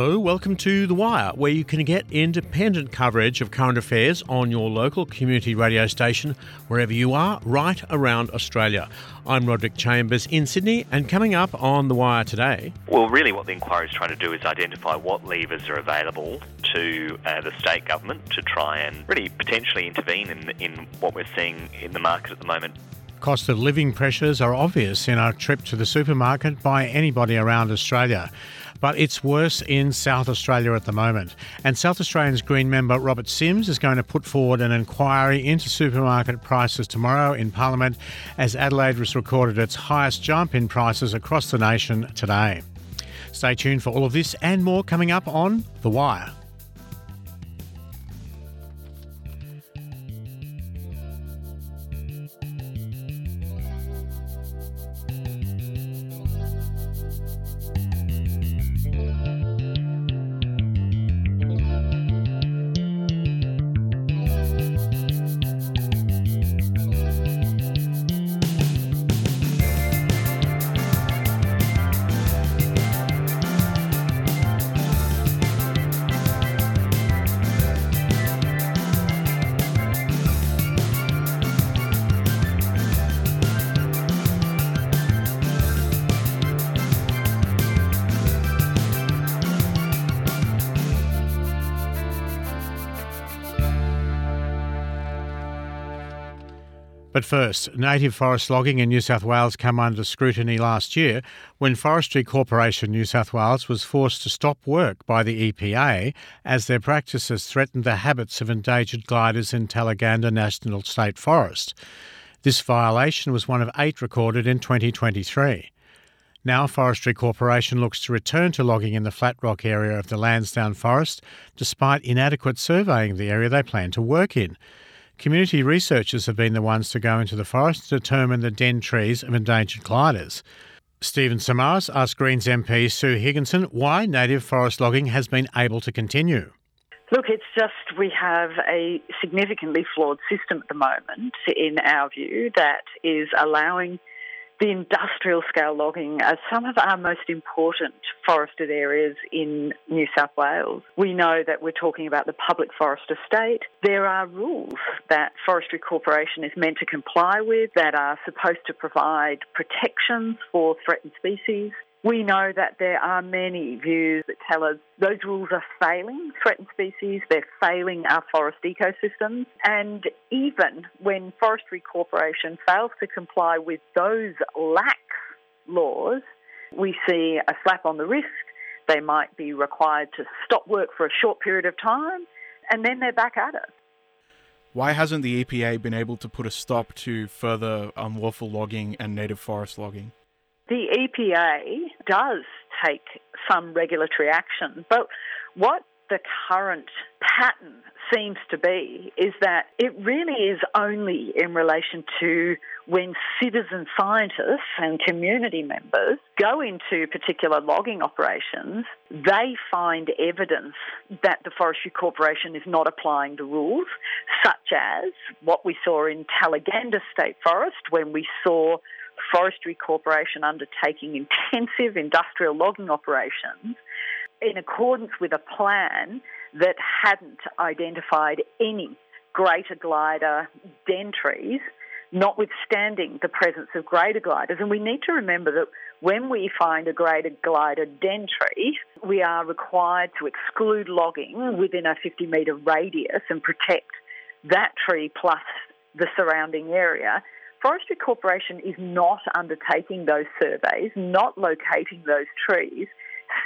Hello, welcome to The Wire, where you can get independent coverage of current affairs on your local community radio station, wherever you are, right around Australia. I'm Roderick Chambers in Sydney, and coming up on The Wire today. Well, really, what the inquiry is trying to do is identify what levers are available to uh, the state government to try and really potentially intervene in, in what we're seeing in the market at the moment. Cost of living pressures are obvious in our trip to the supermarket by anybody around Australia. But it's worse in South Australia at the moment. And South Australians Green member Robert Simms is going to put forward an inquiry into supermarket prices tomorrow in Parliament as Adelaide has recorded its highest jump in prices across the nation today. Stay tuned for all of this and more coming up on The Wire. But first, native forest logging in New South Wales came under scrutiny last year when Forestry Corporation New South Wales was forced to stop work by the EPA as their practices threatened the habits of endangered gliders in Tallaganda National State Forest. This violation was one of eight recorded in 2023. Now, Forestry Corporation looks to return to logging in the flat rock area of the Lansdowne Forest, despite inadequate surveying of the area they plan to work in. Community researchers have been the ones to go into the forest to determine the den trees of endangered gliders. Stephen Samaras asked Greens MP Sue Higginson why native forest logging has been able to continue. Look, it's just we have a significantly flawed system at the moment, in our view, that is allowing the industrial scale logging as some of our most important forested areas in New South Wales. We know that we're talking about the public forest estate. There are rules that Forestry Corporation is meant to comply with that are supposed to provide protections for threatened species. We know that there are many views that tell us those rules are failing threatened species, they're failing our forest ecosystems, and even when Forestry Corporation fails to comply with those lax laws, we see a slap on the wrist. They might be required to stop work for a short period of time, and then they're back at it. Why hasn't the EPA been able to put a stop to further unlawful logging and native forest logging? The EPA does take some regulatory action, but what the current pattern seems to be is that it really is only in relation to when citizen scientists and community members go into particular logging operations, they find evidence that the Forestry Corporation is not applying the rules, such as what we saw in Tallaganda State Forest when we saw Forestry Corporation undertaking intensive industrial logging operations in accordance with a plan that hadn't identified any greater glider den trees, notwithstanding the presence of greater gliders. And we need to remember that when we find a greater glider den tree, we are required to exclude logging within a 50 metre radius and protect that tree plus the surrounding area Forestry Corporation is not undertaking those surveys, not locating those trees.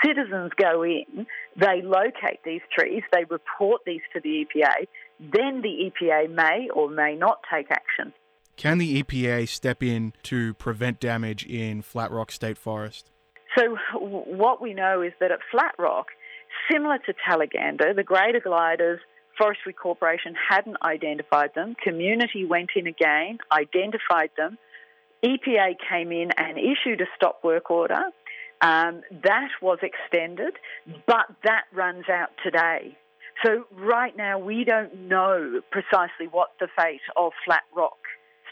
Citizens go in, they locate these trees, they report these to the EPA, then the EPA may or may not take action. Can the EPA step in to prevent damage in Flat Rock State Forest? So, what we know is that at Flat Rock, similar to Tallaganda, the greater gliders Forestry Corporation hadn't identified them. Community went in again, identified them. EPA came in and issued a stop work order. Um, that was extended, but that runs out today. So right now we don't know precisely what the fate of Flat Rock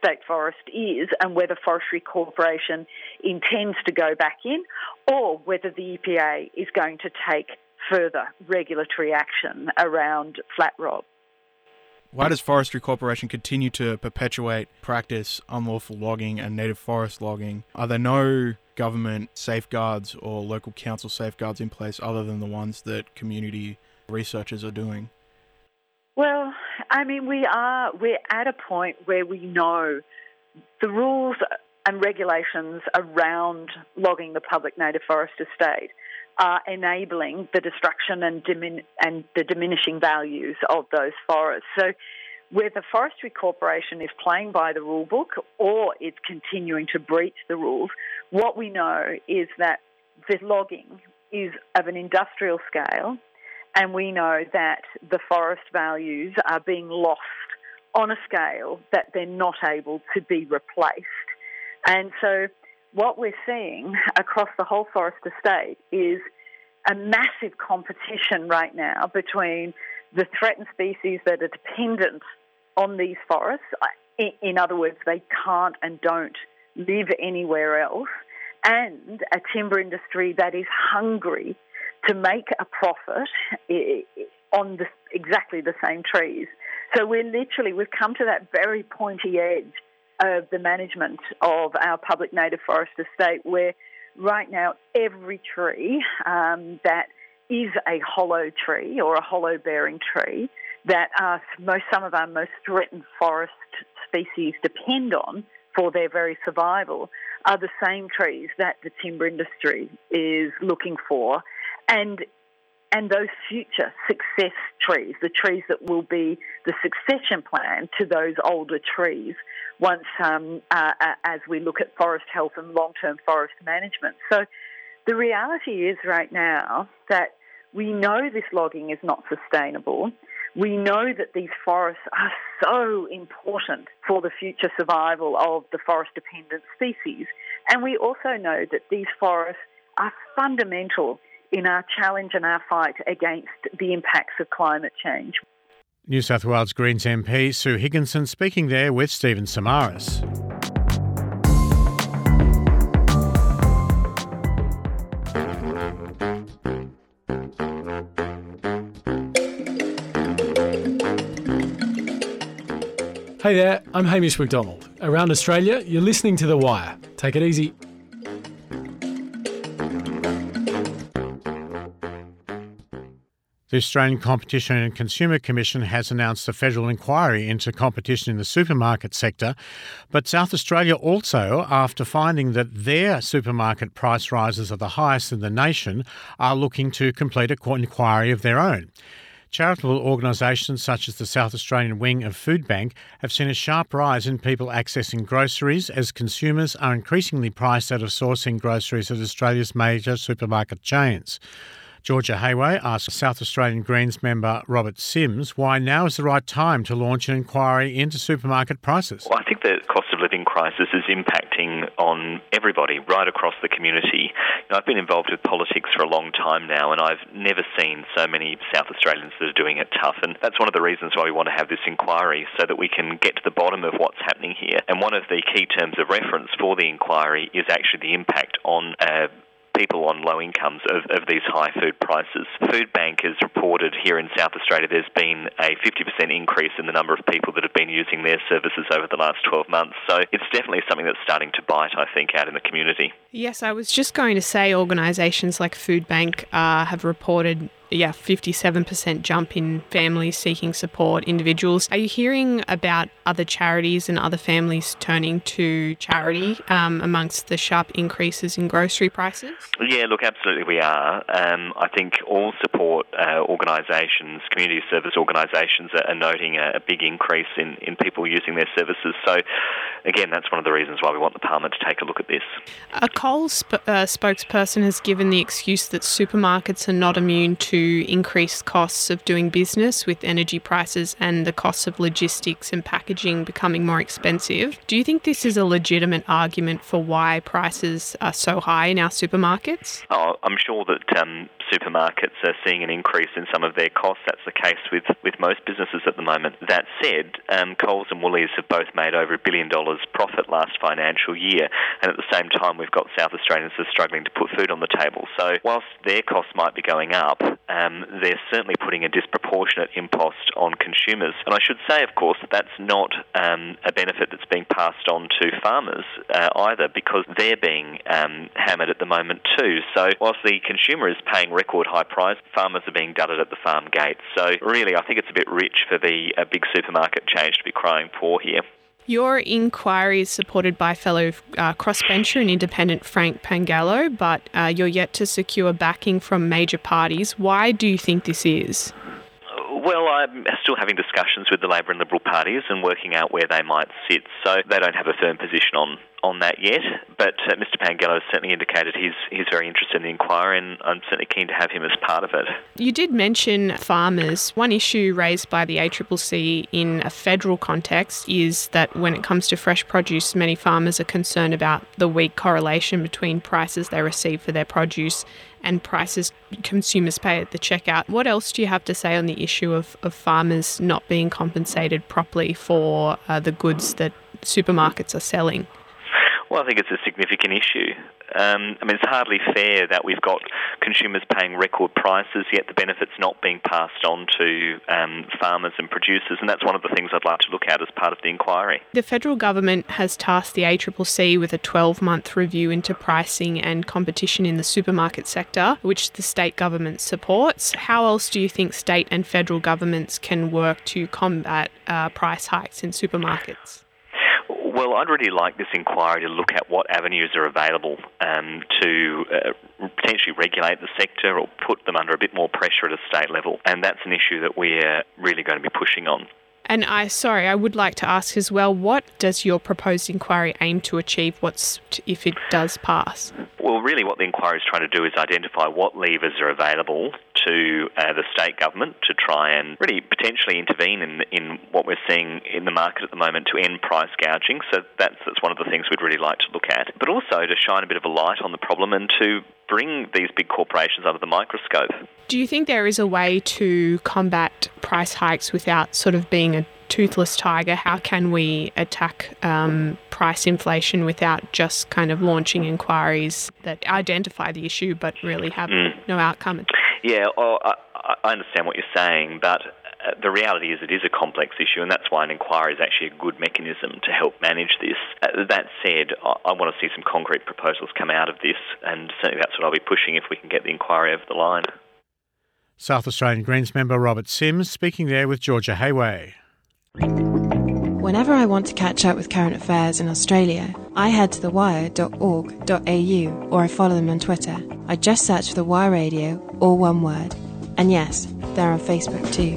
State Forest is and whether Forestry Corporation intends to go back in or whether the EPA is going to take further regulatory action around Flat Rock. Why does Forestry Corporation continue to perpetuate practice unlawful logging and native forest logging? Are there no government safeguards or local council safeguards in place other than the ones that community researchers are doing? Well, I mean, we are we're at a point where we know the rules and regulations around logging the public native forest estate are enabling the destruction and, dimin- and the diminishing values of those forests. So, whether the Forestry Corporation is playing by the rule book or it's continuing to breach the rules, what we know is that the logging is of an industrial scale, and we know that the forest values are being lost on a scale that they're not able to be replaced. And so, what we're seeing across the whole forest estate is a massive competition right now between the threatened species that are dependent on these forests. In other words, they can't and don't live anywhere else, and a timber industry that is hungry to make a profit on the, exactly the same trees. So we're literally, we've come to that very pointy edge of the management of our public native forest estate where right now every tree um, that is a hollow tree or a hollow bearing tree that are most, some of our most threatened forest species depend on for their very survival are the same trees that the timber industry is looking for. And and those future success trees, the trees that will be the succession plan to those older trees, once um, uh, uh, as we look at forest health and long-term forest management. So the reality is right now that we know this logging is not sustainable. We know that these forests are so important for the future survival of the forest dependent species. And we also know that these forests are fundamental in our challenge and our fight against the impacts of climate change. New South Wales Greens MP Sue Higginson speaking there with Stephen Samaras. Hey there, I'm Hamish McDonald. Around Australia, you're listening to The Wire. Take it easy. The Australian Competition and Consumer Commission has announced a federal inquiry into competition in the supermarket sector, but South Australia also, after finding that their supermarket price rises are the highest in the nation, are looking to complete a court inquiry of their own. Charitable organisations such as the South Australian wing of Foodbank have seen a sharp rise in people accessing groceries as consumers are increasingly priced out of sourcing groceries at Australia's major supermarket chains. Georgia Hayway asked South Australian Greens member Robert Simms why now is the right time to launch an inquiry into supermarket prices. Well, I think the cost of living crisis is impacting on everybody right across the community. You know, I've been involved with politics for a long time now, and I've never seen so many South Australians that are doing it tough. And that's one of the reasons why we want to have this inquiry so that we can get to the bottom of what's happening here. And one of the key terms of reference for the inquiry is actually the impact on uh, people on low incomes of, of these high food prices. Foodbank has reported here in South Australia there's been a 50% increase in the number of people that have been using their services over the last 12 months. So it's definitely something that's starting to bite, I think, out in the community. Yes, I was just going to say organisations like Foodbank uh, have reported yeah, 57% jump in families seeking support, individuals. Are you hearing about other charities and other families turning to charity um, amongst the sharp increases in grocery prices? Yeah, look, absolutely we are. Um, I think all support uh, organisations, community service organisations are, are noting a, a, big increase in, in people using their services. So, again, that's one of the reasons why we want the Parliament to take a look at this. A Coles sp- uh, spokesperson has given the excuse that supermarkets are not immune to increased costs of doing business with energy prices and the costs of logistics and packaging becoming more expensive. Do you think this is a legitimate argument for why prices are so high in our supermarkets? Oh, I'm sure that um, supermarkets are seeing an increase in some of their costs. That's the case with, with most businesses at the moment. That said, um, Coles and Woolies have both made over a billion dollars profit last financial year, and at the same time, we've got South Australians are struggling to put food on the table. So, whilst their costs might be going up, um, they're certainly putting a disproportionate impost on consumers. And I should say, of course, that that's not um, a benefit that's being passed on to farmers uh, either, because they're being um, hammered at the moment too. So, whilst the consumer is paying record high price, farmers are being dudded at the farm gate. So, really, I think it's a bit rich for the uh, big supermarket change to be crying poor here. Your inquiry is supported by fellow uh, crossbencher and independent Frank Pangallo, but uh, you're yet to secure backing from major parties. Why do you think this is? I'm still having discussions with the Labor and Liberal parties and working out where they might sit. So they don't have a firm position on, on that yet. But uh, Mr. Pangallo has certainly indicated he's he's very interested in the inquiry, and I'm certainly keen to have him as part of it. You did mention farmers. One issue raised by the ACCC in a federal context is that when it comes to fresh produce, many farmers are concerned about the weak correlation between prices they receive for their produce and prices consumers pay at the checkout. What else do you have to say on the issue of, of farmers not being compensated properly for uh, the goods that supermarkets are selling? Well, I think it's a significant issue. Um, I mean, it's hardly fair that we've got consumers paying record prices, yet the benefits not being passed on to um, farmers and producers, and that's one of the things I'd like to look at as part of the inquiry. The federal government has tasked the ACCC with a 12 month review into pricing and competition in the supermarket sector, which the state government supports. How else do you think state and federal governments can work to combat uh, price hikes in supermarkets? Well, I'd really like this inquiry to look at what avenues are available um, to uh, potentially regulate the sector or put them under a bit more pressure at a state level. And that's an issue that we're really going to be pushing on. And I sorry, I would like to ask as well, what does your proposed inquiry aim to achieve? What's if it does pass? Well, really, what the inquiry is trying to do is identify what levers are available to uh, the state government to try and really potentially intervene in in what we're seeing in the market at the moment to end price gouging. So that's that's one of the things we'd really like to look at, but also to shine a bit of a light on the problem and to bring these big corporations under the microscope. Do you think there is a way to combat price hikes without sort of being a toothless tiger? How can we attack um, price inflation without just kind of launching inquiries that identify the issue but really have mm. no outcome? Yeah, well, I, I understand what you're saying, but the reality is it is a complex issue, and that's why an inquiry is actually a good mechanism to help manage this. Uh, that said, I, I, want to see some concrete proposals come out of this, and certainly that's what I'll be pushing if we can get the inquiry over the line. South Australian Greens member Robert Simms speaking there with Georgia Hayway. Whenever I want to catch up with current affairs in Australia, I head to thewire.org.au or I follow them on Twitter. I just search for The Wire Radio, all one word. And yes, they're on Facebook too.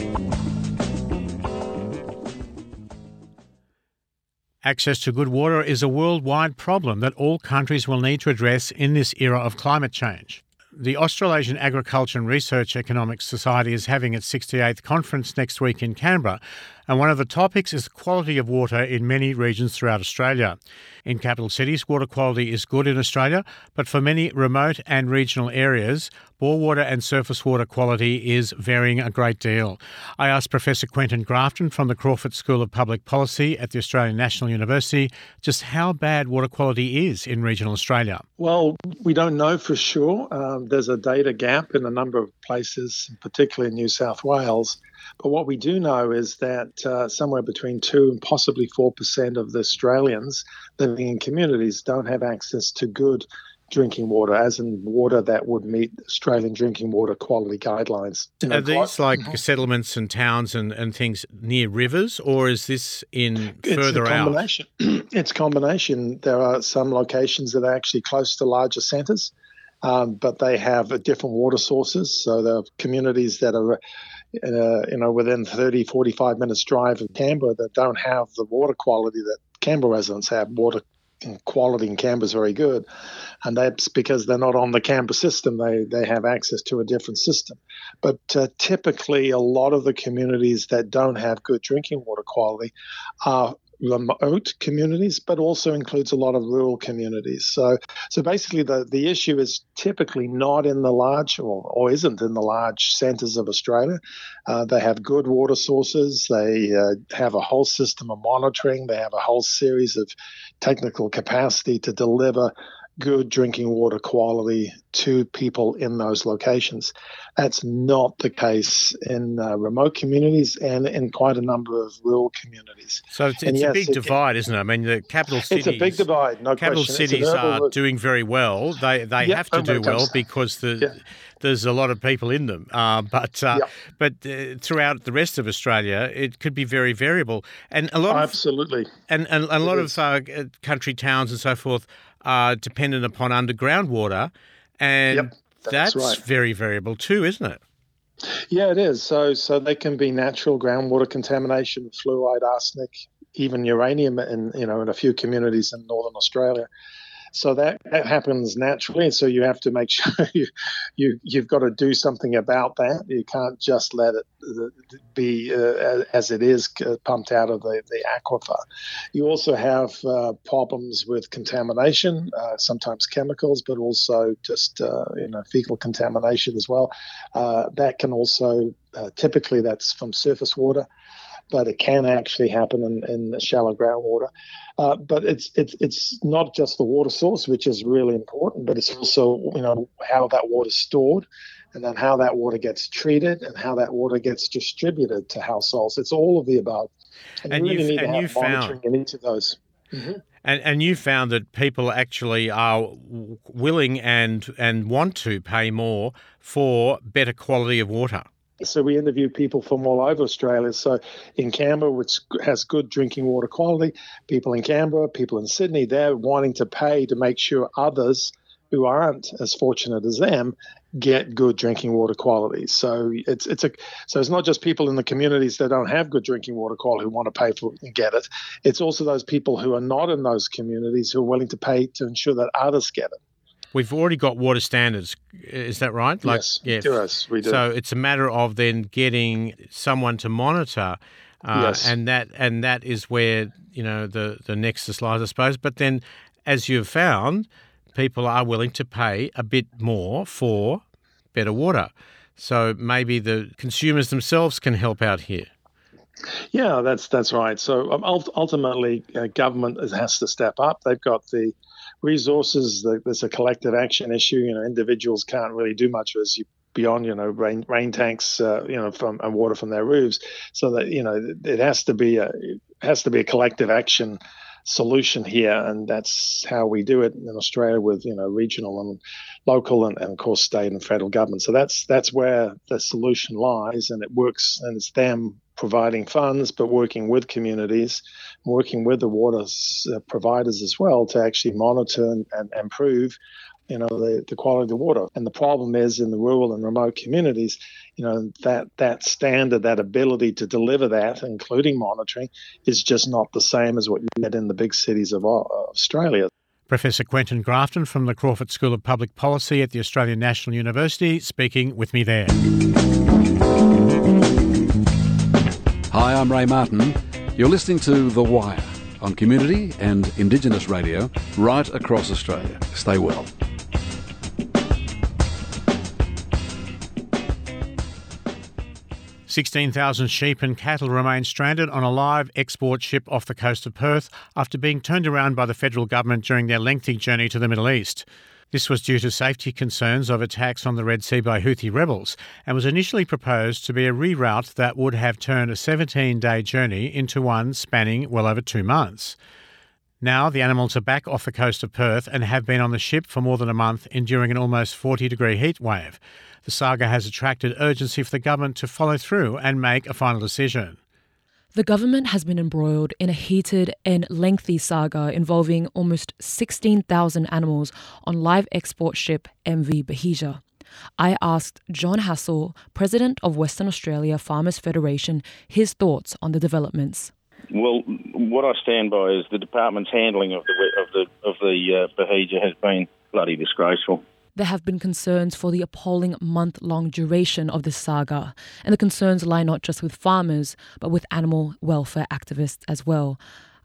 Access to good water is a worldwide problem that all countries will need to address in this era of climate change. The Australasian Agriculture and Resource Economics Society is having its 68th conference next week in Canberra, and one of the topics is quality of water in many regions throughout Australia. In capital cities, water quality is good in Australia, but for many remote and regional areas, bore water and surface water quality is varying a great deal. I asked Professor Quentin Grafton from the Crawford School of Public Policy at the Australian National University just how bad water quality is in regional Australia. Well, we don't know for sure. Um, there's a data gap in a number of places, particularly in New South Wales. But what we do know is that uh, somewhere between 2 and possibly 4% of the Australians living in communities don't have access to good drinking water, as in water that would meet Australian drinking water quality guidelines. You know, Are these like mm-hmm. settlements and towns and, and things near rivers, or is this in it's further a combination. out? it's combination. There are some locations that are actually close to larger centres, um, but they have different water sources. So there are communities that are uh, you know, within 30, 45 minutes drive of Canberra that don't have the water quality that Canberra residents have. Water quality in Canberra is very good, and that's because they're not on the Canberra system. They they have access to a different system. But uh, typically, a lot of the communities that don't have good drinking water quality are remote communities, but also includes a lot of rural communities. So, so basically, the, the issue is typically not in the large or, or isn't in the large centres of Australia. Uh, they have good water sources. They uh, have a whole system of monitoring. They have a whole series of technical capacity to deliver good drinking water quality to people in those locations. That's not the case in uh, remote communities and in quite a number of rural communities. So it's, it's yes, a big it, divide, isn't it? I mean, the capital cities. It's a big divide. No capital question. cities are doing very well. They they yep, have to do well because the. There's a lot of people in them, uh, but uh, yep. but uh, throughout the rest of Australia, it could be very variable, and a lot of, absolutely, and, and, and a lot of uh, country towns and so forth are dependent upon underground water, and yep, that's, that's right. very variable too, isn't it? Yeah, it is. So, so they can be natural groundwater contamination, fluoride, arsenic, even uranium, in you know, in a few communities in northern Australia. So that, that happens naturally. So you have to make sure you, you you've got to do something about that. You can't just let it uh, be uh, as it is uh, pumped out of the, the aquifer. You also have uh, problems with contamination, uh, sometimes chemicals, but also just uh, you know fecal contamination as well. that can also typically that's from surface water but it can actually happen in, in shallow groundwater. Uh, but it's it's it's not just the water source, which is really important, but it's also you know how that water is stored, and then how that water gets treated, and how that water gets distributed to households. It's all of the above, and, and you really and monitoring found, in each of those. Mm-hmm. And, and you found that people actually are willing and and want to pay more for better quality of water. So we interview people from all over Australia. So in Canberra, which has good drinking water quality, people in Canberra, people in Sydney, they're wanting to pay to make sure others who aren't as fortunate as them get good drinking water quality. So it's it's a so it's not just people in the communities that don't have good drinking water quality who want to pay for it and get it. It's also those people who are not in those communities who are willing to pay to ensure that others get it. We've already got water standards, is that right? Like, yes, yeah. yes, we do. So it's a matter of then getting someone to monitor, uh, yes. and that and that is where you know the the nexus lies, I suppose. But then, as you've found, people are willing to pay a bit more for better water. So maybe the consumers themselves can help out here. Yeah, that's that's right. So um, ultimately, uh, government has to step up. They've got the resources. There's a collective action issue. You know, individuals can't really do much as you beyond you know rain rain tanks uh, you know from and water from their roofs. So that you know it has to be a has to be a collective action solution here, and that's how we do it in Australia with you know regional and local and, and of course state and federal government. So that's that's where the solution lies, and it works, and it's them providing funds, but working with communities, working with the water uh, providers as well to actually monitor and, and improve you know the, the quality of the water and the problem is in the rural and remote communities you know that that standard that ability to deliver that including monitoring is just not the same as what you get in the big cities of australia Professor Quentin Grafton from the Crawford School of Public Policy at the Australian National University speaking with me there. Hi, I'm Ray Martin. You're listening to The Wire on community and Indigenous radio right across Australia. Stay well. Sixteen thousand sheep and cattle remain stranded on a live export ship off the coast of Perth after being turned around by the federal government during their lengthy journey to the Middle East. This was due to safety concerns of attacks on the Red Sea by Houthi rebels and was initially proposed to be a reroute that would have turned a 17 day journey into one spanning well over two months. Now the animals are back off the coast of Perth and have been on the ship for more than a month, enduring an almost 40 degree heat wave. The saga has attracted urgency for the government to follow through and make a final decision. The government has been embroiled in a heated and lengthy saga involving almost 16,000 animals on live export ship MV Bahijah. I asked John Hassell, president of Western Australia Farmers Federation, his thoughts on the developments. Well, what I stand by is the department's handling of the of the of the uh, Bahijah has been bloody disgraceful. There have been concerns for the appalling month long duration of this saga, and the concerns lie not just with farmers, but with animal welfare activists as well.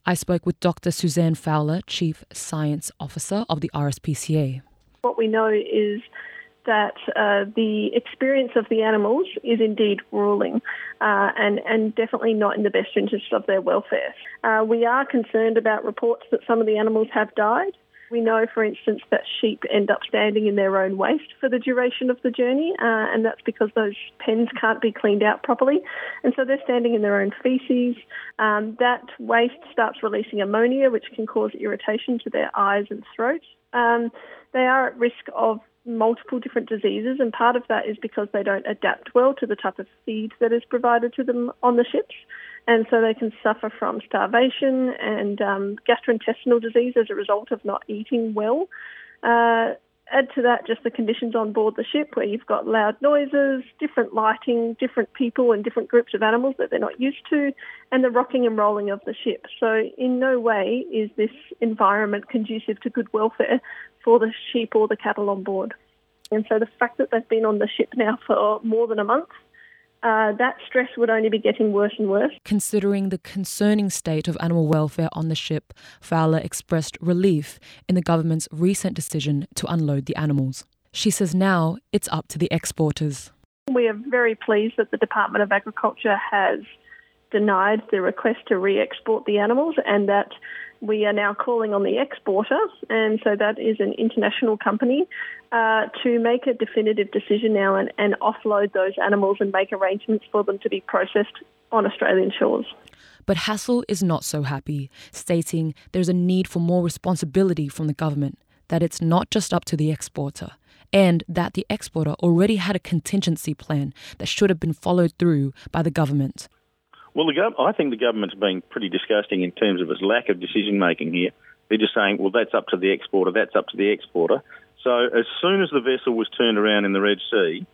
I spoke with Dr. Suzanne Fowler, Chief Science Officer of the RSPCA. What we know is that uh, the experience of the animals is indeed ruling uh, and, and definitely not in the best interest of their welfare. Uh, we are concerned about reports that some of the animals have died. We know, for instance, that sheep end up standing in their own waste for the duration of the journey, uh, and that's because those pens can't be cleaned out properly. And so they're standing in their own feces. Um, that waste starts releasing ammonia, which can cause irritation to their eyes and throat. Um, they are at risk of multiple different diseases, and part of that is because they don't adapt well to the type of feed that is provided to them on the ships. And so they can suffer from starvation and um, gastrointestinal disease as a result of not eating well. Uh, add to that just the conditions on board the ship where you've got loud noises, different lighting, different people and different groups of animals that they're not used to, and the rocking and rolling of the ship. So in no way is this environment conducive to good welfare for the sheep or the cattle on board. And so the fact that they've been on the ship now for more than a month, uh, that stress would only be getting worse and worse. Considering the concerning state of animal welfare on the ship, Fowler expressed relief in the government's recent decision to unload the animals. She says now it's up to the exporters. We are very pleased that the Department of Agriculture has denied the request to re export the animals and that we are now calling on the exporter, and so that is an international company, uh, to make a definitive decision now and, and offload those animals and make arrangements for them to be processed on Australian shores. But Hassell is not so happy, stating there's a need for more responsibility from the government, that it's not just up to the exporter, and that the exporter already had a contingency plan that should have been followed through by the government. Well, the gov- I think the government's been pretty disgusting in terms of its lack of decision making here. They're just saying, well, that's up to the exporter, that's up to the exporter. So as soon as the vessel was turned around in the Red Sea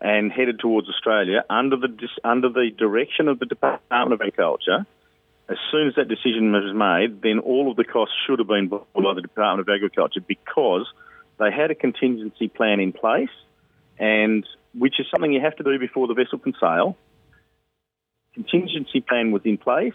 and headed towards Australia under the under the direction of the Department of Agriculture, as soon as that decision was made, then all of the costs should have been borne by the Department of Agriculture because they had a contingency plan in place, and which is something you have to do before the vessel can sail contingency plan was in place,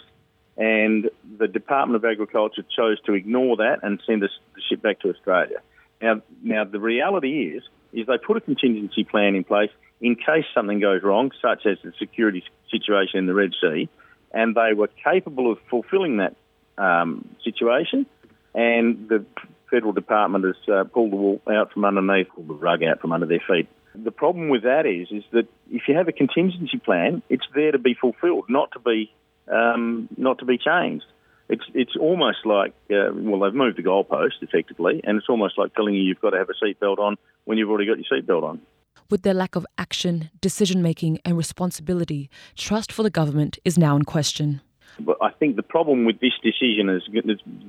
and the Department of Agriculture chose to ignore that and send the ship back to Australia. Now, now the reality is, is they put a contingency plan in place in case something goes wrong, such as the security situation in the Red Sea, and they were capable of fulfilling that um, situation. And the federal department has uh, pulled the wool out from underneath, pulled the rug out from under their feet the problem with that is, is that if you have a contingency plan, it's there to be fulfilled, not to be, um, not to be changed. It's it's almost like uh, well they've moved the goalpost effectively, and it's almost like telling you you've got to have a seatbelt on when you've already got your seatbelt on. With their lack of action, decision making, and responsibility, trust for the government is now in question. But I think the problem with this decision is,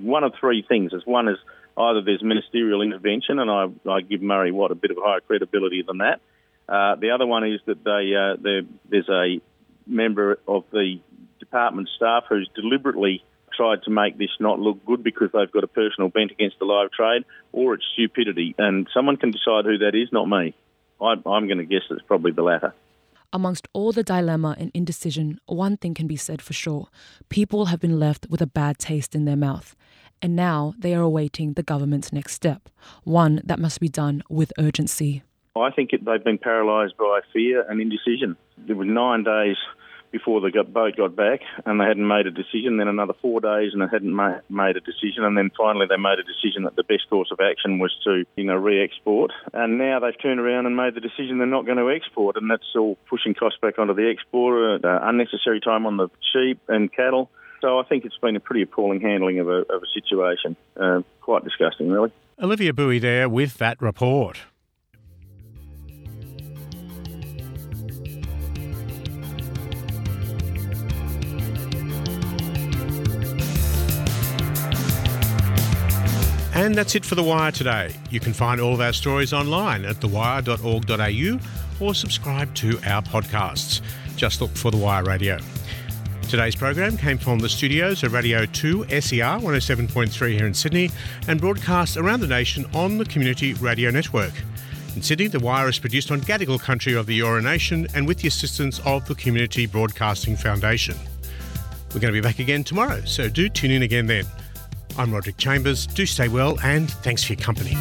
one of three things. Is one is either there's ministerial intervention, and I, I give Murray Watt a bit of higher credibility than that. Uh, the other one is that they, uh, there's a member of the department staff who's deliberately tried to make this not look good because they've got a personal bent against the live trade, or it's stupidity. And someone can decide who that is, not me. I, I'm going to guess it's probably the latter. Amongst all the dilemma and indecision, one thing can be said for sure people have been left with a bad taste in their mouth and now they are awaiting the government's next step, one that must be done with urgency. I think it, they've been paralysed by fear and indecision. There were nine days before the boat got back, and they hadn't made a decision. Then another four days, and they hadn't ma- made a decision. And then finally, they made a decision that the best course of action was to, you know, re-export. And now they've turned around and made the decision they're not going to export, and that's all pushing costs back onto the exporter, uh, unnecessary time on the sheep and cattle. So I think it's been a pretty appalling handling of a, of a situation. Uh, quite disgusting, really. Olivia Bowie there with that report. And that's it for The Wire today. You can find all of our stories online at thewire.org.au or subscribe to our podcasts. Just look for The Wire Radio. Today's program came from the studios of Radio 2 SER 107.3 here in Sydney and broadcast around the nation on the Community Radio Network. In Sydney, The Wire is produced on Gadigal country of the Eora Nation and with the assistance of the Community Broadcasting Foundation. We're going to be back again tomorrow, so do tune in again then. I'm Roderick Chambers. Do stay well and thanks for your company.